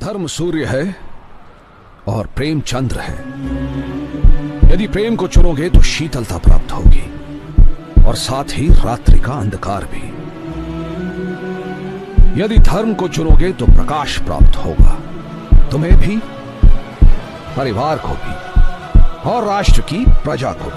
धर्म सूर्य है और प्रेम चंद्र है। यदि प्रेम को चुनोगे तो शीतलता प्राप्त होगी और साथ ही रात्रि का अंधकार भी। यदि धर्म को चुनोगे तो प्रकाश प्राप्त होगा। तुम्हें भी, परिवार को भी, और राष्ट्र की प्रजा को